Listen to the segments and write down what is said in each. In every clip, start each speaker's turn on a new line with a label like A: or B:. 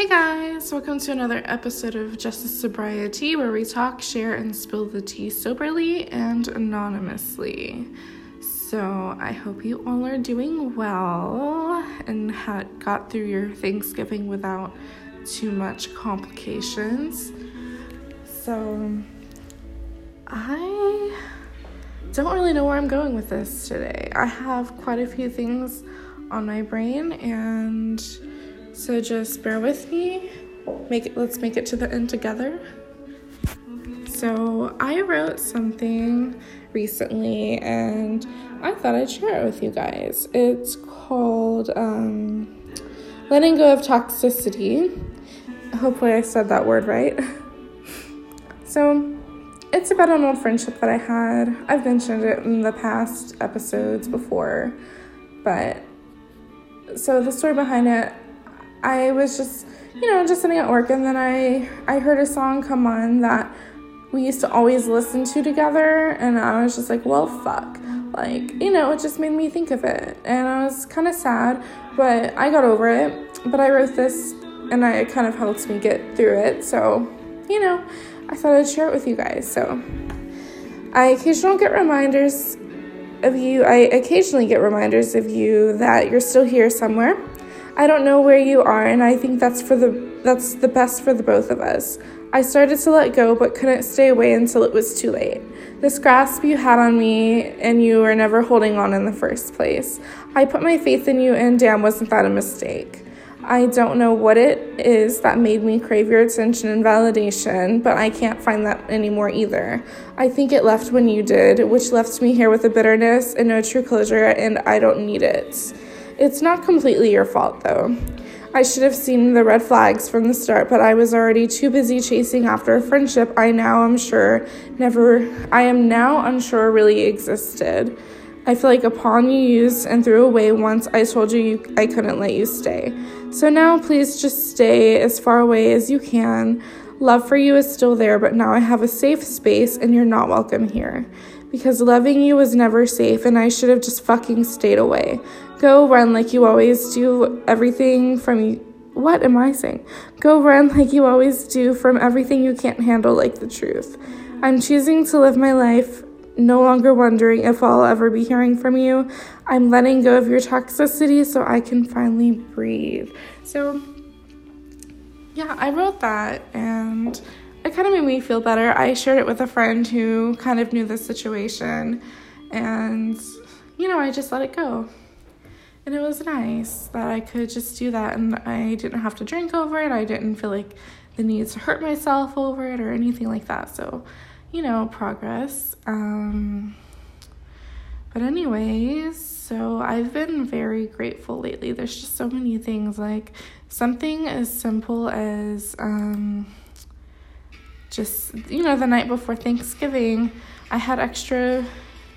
A: Hey guys, welcome to another episode of Justice Sobriety where we talk, share, and spill the tea soberly and anonymously. So, I hope you all are doing well and had got through your Thanksgiving without too much complications. So, I don't really know where I'm going with this today. I have quite a few things on my brain and so just bear with me. Make it let's make it to the end together. So I wrote something recently and I thought I'd share it with you guys. It's called um, Letting Go of Toxicity. Hopefully I said that word right. so it's about an old friendship that I had. I've mentioned it in the past episodes before, but so the story behind it I was just, you know, just sitting at work and then I I heard a song come on that we used to always listen to together and I was just like, well, fuck. Like, you know, it just made me think of it. And I was kind of sad, but I got over it. But I wrote this and I, it kind of helped me get through it. So, you know, I thought I'd share it with you guys. So, I occasionally get reminders of you. I occasionally get reminders of you that you're still here somewhere I don't know where you are, and I think that's for the that's the best for the both of us. I started to let go, but couldn't stay away until it was too late. This grasp you had on me, and you were never holding on in the first place. I put my faith in you, and damn, wasn't that a mistake? I don't know what it is that made me crave your attention and validation, but I can't find that anymore either. I think it left when you did, which left me here with a bitterness and no true closure, and I don't need it. It's not completely your fault, though. I should have seen the red flags from the start, but I was already too busy chasing after a friendship I now am sure never, I am now unsure really existed. I feel like a pawn you used and threw away once I told you, you I couldn't let you stay. So now please just stay as far away as you can. Love for you is still there, but now I have a safe space and you're not welcome here. Because loving you was never safe and I should have just fucking stayed away. Go run like you always do everything from you. what am I saying? Go run like you always do from everything you can't handle like the truth. I'm choosing to live my life no longer wondering if I'll ever be hearing from you. I'm letting go of your toxicity so I can finally breathe. So, yeah, I wrote that and it kind of made me feel better. I shared it with a friend who kind of knew the situation and, you know, I just let it go and it was nice that I could just do that and I didn't have to drink over it. I didn't feel like the need to hurt myself over it or anything like that. So, you know, progress. Um, but, anyways, so I've been very grateful lately. There's just so many things like something as simple as um, just, you know, the night before Thanksgiving, I had extra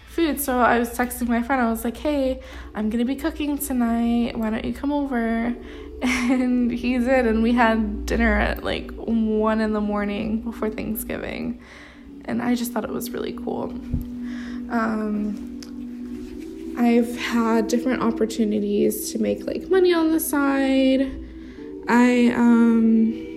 A: food. So I was texting my friend. I was like, "Hey, I'm gonna be cooking tonight. Why don't you come over?" And he did, and we had dinner at like one in the morning before Thanksgiving, and I just thought it was really cool. Um, I've had different opportunities to make like money on the side. I um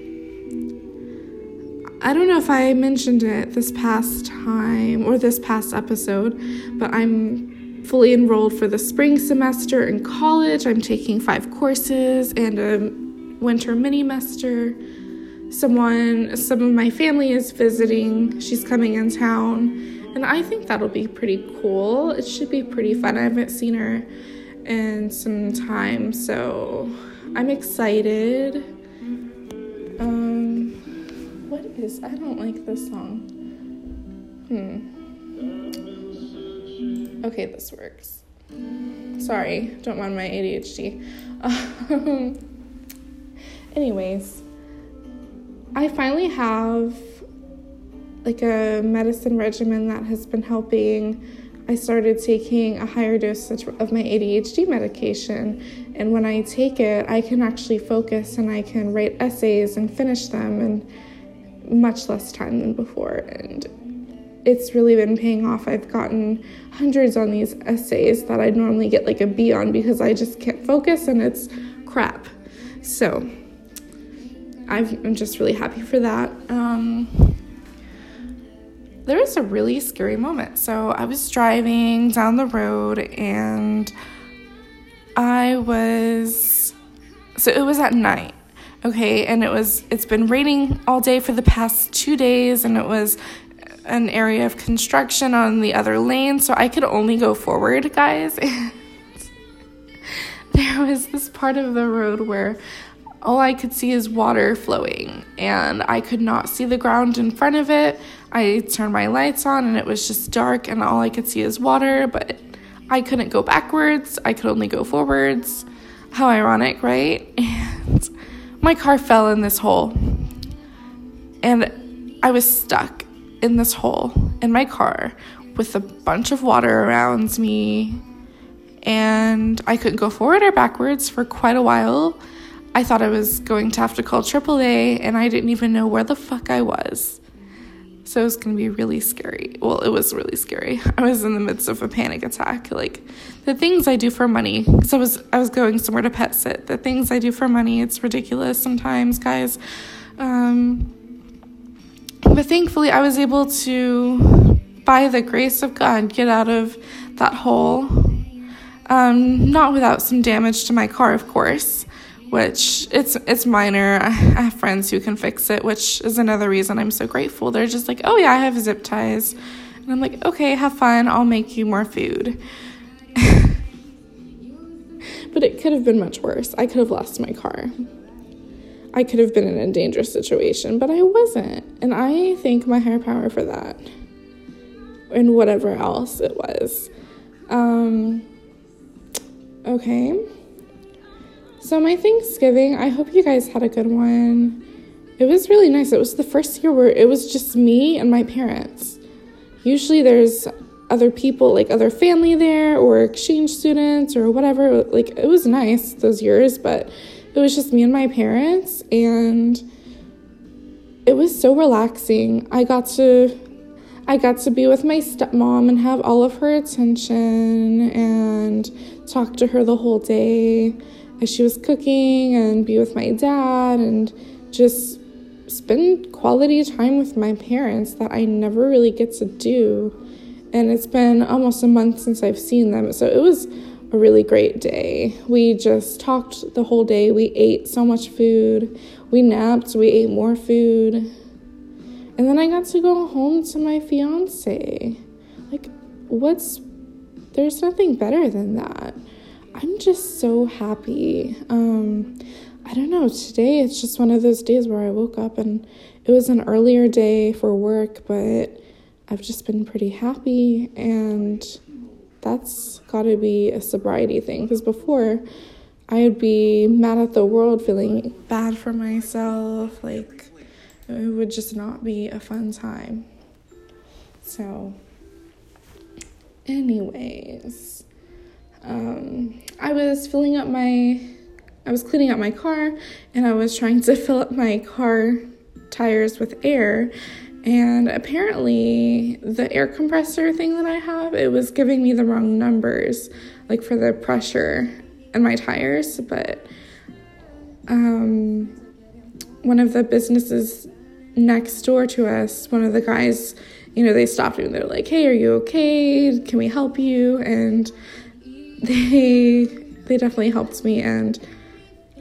A: I don't know if I mentioned it this past time or this past episode, but I'm fully enrolled for the spring semester in college. I'm taking five courses and a winter mini semester. Someone, some of my family is visiting. She's coming in town, and I think that'll be pretty cool. It should be pretty fun. I haven't seen her in some time, so I'm excited. Um, is. I don't like this song. Hmm. Okay, this works. Sorry, don't mind my ADHD. Um, anyways, I finally have like a medicine regimen that has been helping. I started taking a higher dosage of my ADHD medication, and when I take it, I can actually focus and I can write essays and finish them and much less time than before and it's really been paying off. I've gotten hundreds on these essays that I'd normally get like a B on because I just can't focus and it's crap. So, I'm just really happy for that. Um, there was a really scary moment. So I was driving down the road and I was so it was at night. Okay, and it was it's been raining all day for the past 2 days and it was an area of construction on the other lane, so I could only go forward, guys. and there was this part of the road where all I could see is water flowing, and I could not see the ground in front of it. I turned my lights on, and it was just dark, and all I could see is water, but I couldn't go backwards, I could only go forwards. How ironic, right? And my car fell in this hole, and I was stuck in this hole in my car with a bunch of water around me, and I couldn't go forward or backwards for quite a while. I thought I was going to have to call AAA, and I didn't even know where the fuck I was. So it was going to be really scary. Well, it was really scary. I was in the midst of a panic attack. Like the things I do for money, because I was I was going somewhere to pet sit. The things I do for money, it's ridiculous sometimes, guys. Um, but thankfully, I was able to, by the grace of God, get out of that hole. Um, not without some damage to my car, of course, which it's it's minor. I have friends who can fix it, which is another reason I'm so grateful. They're just like, "Oh yeah, I have zip ties," and I'm like, "Okay, have fun. I'll make you more food." but it could have been much worse. I could have lost my car. I could have been in a dangerous situation, but I wasn't. And I thank my higher power for that. And whatever else it was. Um, okay. So, my Thanksgiving, I hope you guys had a good one. It was really nice. It was the first year where it was just me and my parents. Usually there's other people, like other family there, or exchange students, or whatever. Like, it was nice those years, but it was just me and my parents, and it was so relaxing. I got to I got to be with my stepmom and have all of her attention and talk to her the whole day as she was cooking and be with my dad and just spend quality time with my parents that I never really get to do. And it's been almost a month since I've seen them. So it was a really great day. We just talked the whole day. We ate so much food. We napped. We ate more food. And then I got to go home to my fiance. Like, what's. There's nothing better than that. I'm just so happy. Um, I don't know. Today it's just one of those days where I woke up and it was an earlier day for work, but I've just been pretty happy and that's got to be a sobriety thing because before I would be mad at the world, feeling bad for myself. Like, it would just not be a fun time. So, anyways, um, I was filling up my, I was cleaning out my car and I was trying to fill up my car tires with air and apparently, the air compressor thing that I have, it was giving me the wrong numbers, like for the pressure in my tires. But um, one of the businesses next door to us, one of the guys, you know, they stopped me and they're like, "Hey, are you okay? Can we help you?" And they they definitely helped me and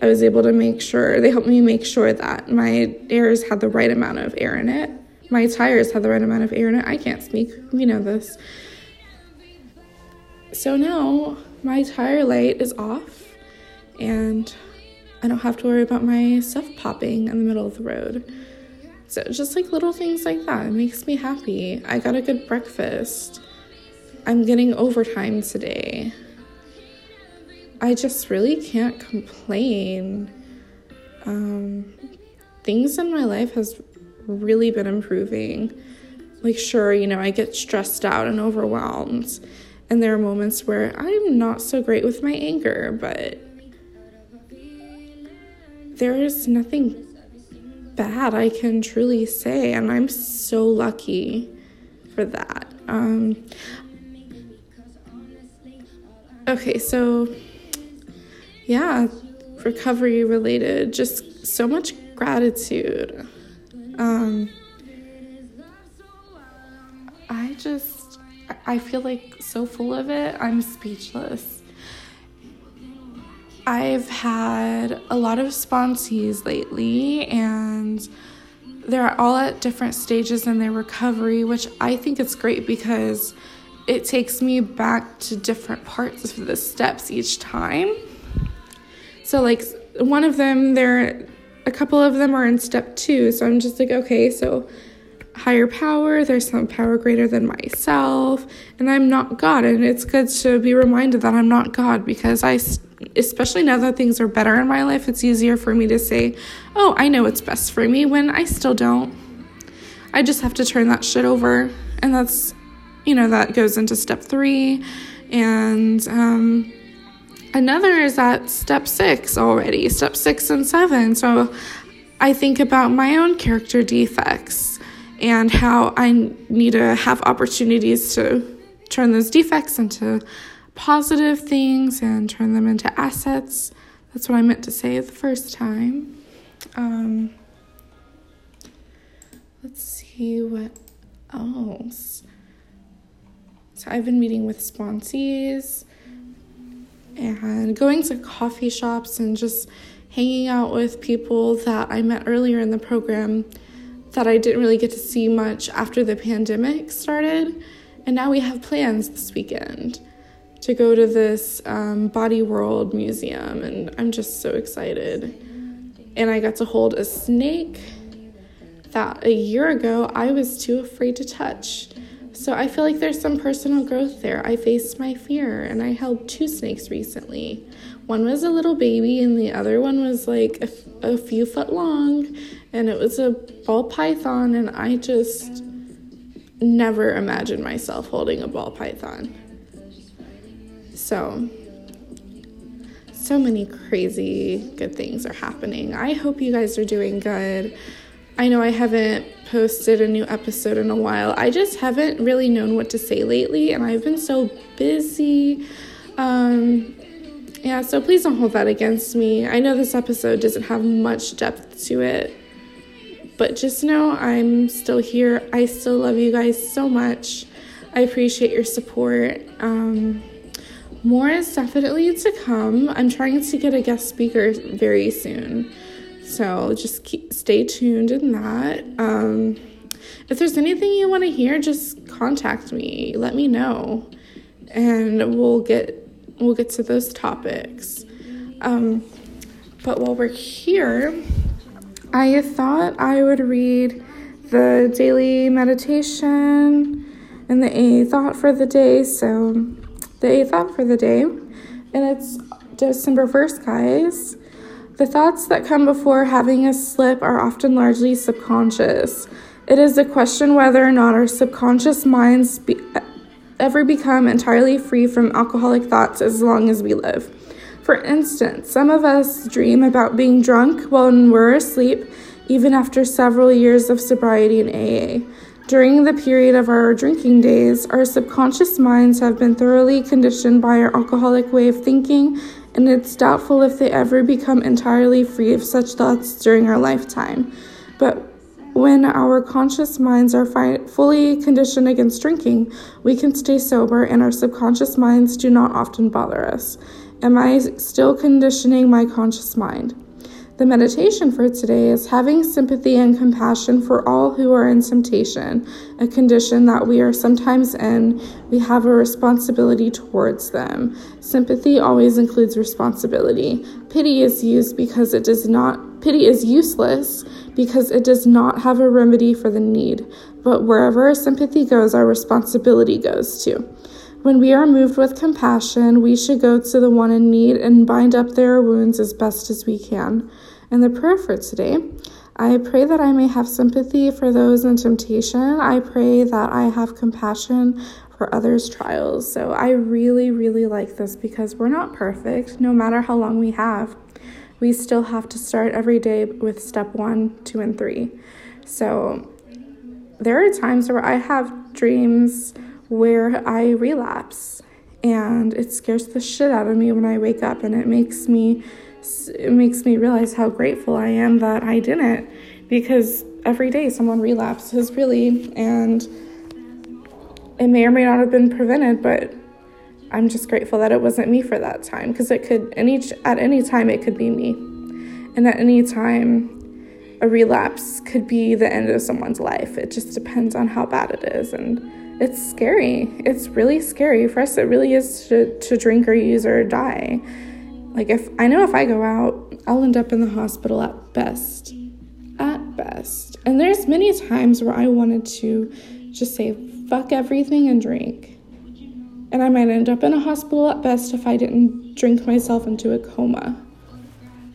A: I was able to make sure they helped me make sure that my airs had the right amount of air in it my tires had the right amount of air in it. I can't speak. We know this. So now my tire light is off and I don't have to worry about my stuff popping in the middle of the road. So just like little things like that, it makes me happy. I got a good breakfast. I'm getting overtime today. I just really can't complain. Um, things in my life has really been improving. Like, sure, you know, I get stressed out and overwhelmed, and there are moments where I'm not so great with my anger, but there is nothing bad I can truly say, and I'm so lucky for that. Um, okay, so yeah, recovery related, just so much gratitude. Um, I just, I feel like so full of it, I'm speechless. I've had a lot of sponsees lately, and they're all at different stages in their recovery, which I think is great because it takes me back to different parts of the steps each time. So, like, one of them, they're a couple of them are in step two. So I'm just like, okay, so higher power, there's some power greater than myself, and I'm not God. And it's good to be reminded that I'm not God because I, especially now that things are better in my life, it's easier for me to say, oh, I know what's best for me when I still don't. I just have to turn that shit over. And that's, you know, that goes into step three. And, um, Another is at step six already, step six and seven. So I think about my own character defects and how I need to have opportunities to turn those defects into positive things and turn them into assets. That's what I meant to say the first time. Um, let's see what else. So I've been meeting with sponsees and going to coffee shops and just hanging out with people that I met earlier in the program that I didn't really get to see much after the pandemic started. And now we have plans this weekend to go to this um, Body World museum, and I'm just so excited. And I got to hold a snake that a year ago I was too afraid to touch. So I feel like there's some personal growth there. I faced my fear and I held two snakes recently. One was a little baby and the other one was like a, few foot long and it was a ball python and I just never imagined myself holding a ball python. So so many crazy good things are happening. I hope you guys are doing good. I know I haven't posted a new episode in a while. I just haven't really known what to say lately, and I've been so busy. Um, yeah, so please don't hold that against me. I know this episode doesn't have much depth to it, but just know I'm still here. I still love you guys so much. I appreciate your support. Um, more is definitely to come. I'm trying to get a guest speaker very soon. So just keep, stay tuned in that. Um, if there's anything you want to hear, just contact me. Let me know, and we'll get we'll get to those topics. Um, but while we're here, I thought I would read the daily meditation and the A thought for the day. So, the A thought for the day, and it's December 1st, guys. The thoughts that come before having a slip are often largely subconscious. It is a question whether or not our subconscious minds be, ever become entirely free from alcoholic thoughts as long as we live. For instance, some of us dream about being drunk when we're asleep, even after several years of sobriety in AA. During the period of our drinking days, our subconscious minds have been thoroughly conditioned by our alcoholic way of thinking and it's doubtful if they ever become entirely free of such thoughts during our lifetime. But when our conscious minds are fi- fully conditioned against drinking, we can stay sober and our subconscious minds do not often bother us. Am I still conditioning my conscious mind? The meditation for today is having sympathy and compassion for all who are in temptation, a condition that we are sometimes in. We have a responsibility towards them. Sympathy always includes responsibility. Pity is used because it does not pity is useless because it does not have a remedy for the need. But wherever our sympathy goes, our responsibility goes too. When we are moved with compassion, we should go to the one in need and bind up their wounds as best as we can. And the prayer for today I pray that I may have sympathy for those in temptation. I pray that I have compassion for others' trials. So I really, really like this because we're not perfect, no matter how long we have. We still have to start every day with step one, two, and three. So there are times where I have dreams where I relapse and it scares the shit out of me when I wake up and it makes me it makes me realize how grateful I am that I didn't because every day someone relapses really and it may or may not have been prevented but I'm just grateful that it wasn't me for that time because it could any at any time it could be me. And at any time a relapse could be the end of someone's life. It just depends on how bad it is and it's scary it's really scary for us it really is to, to drink or use or die like if I know if I go out, I'll end up in the hospital at best. At best. And there's many times where I wanted to just say fuck everything and drink. And I might end up in a hospital at best if I didn't drink myself into a coma.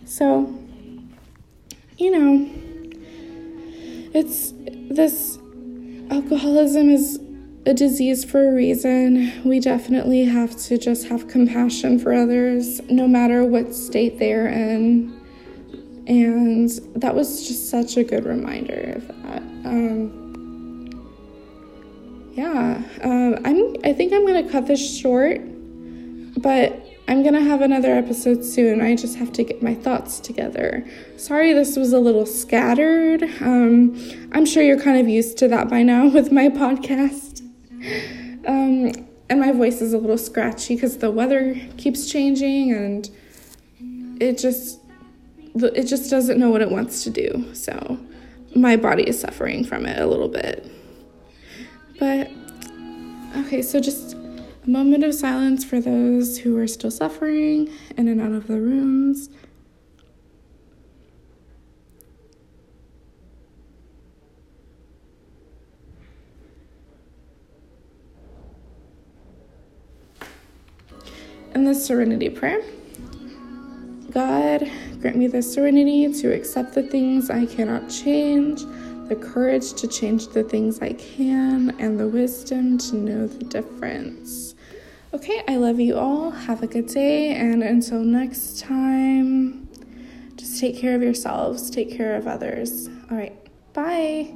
A: So, you know, it's this alcoholism is a disease for a reason. We definitely have to just have compassion for others, no matter what state they're in. And that was just such a good reminder of that. Um, yeah, um, I'm. I think I'm gonna cut this short, but I'm gonna have another episode soon. I just have to get my thoughts together. Sorry, this was a little scattered. Um, I'm sure you're kind of used to that by now with my podcast. Um, and my voice is a little scratchy because the weather keeps changing and it just it just doesn't know what it wants to do. So my body is suffering from it a little bit. But okay, so just a moment of silence for those who are still suffering in and out of the rooms. In the serenity prayer. God, grant me the serenity to accept the things I cannot change, the courage to change the things I can, and the wisdom to know the difference. Okay, I love you all. Have a good day, and until next time, just take care of yourselves, take care of others. All right, bye.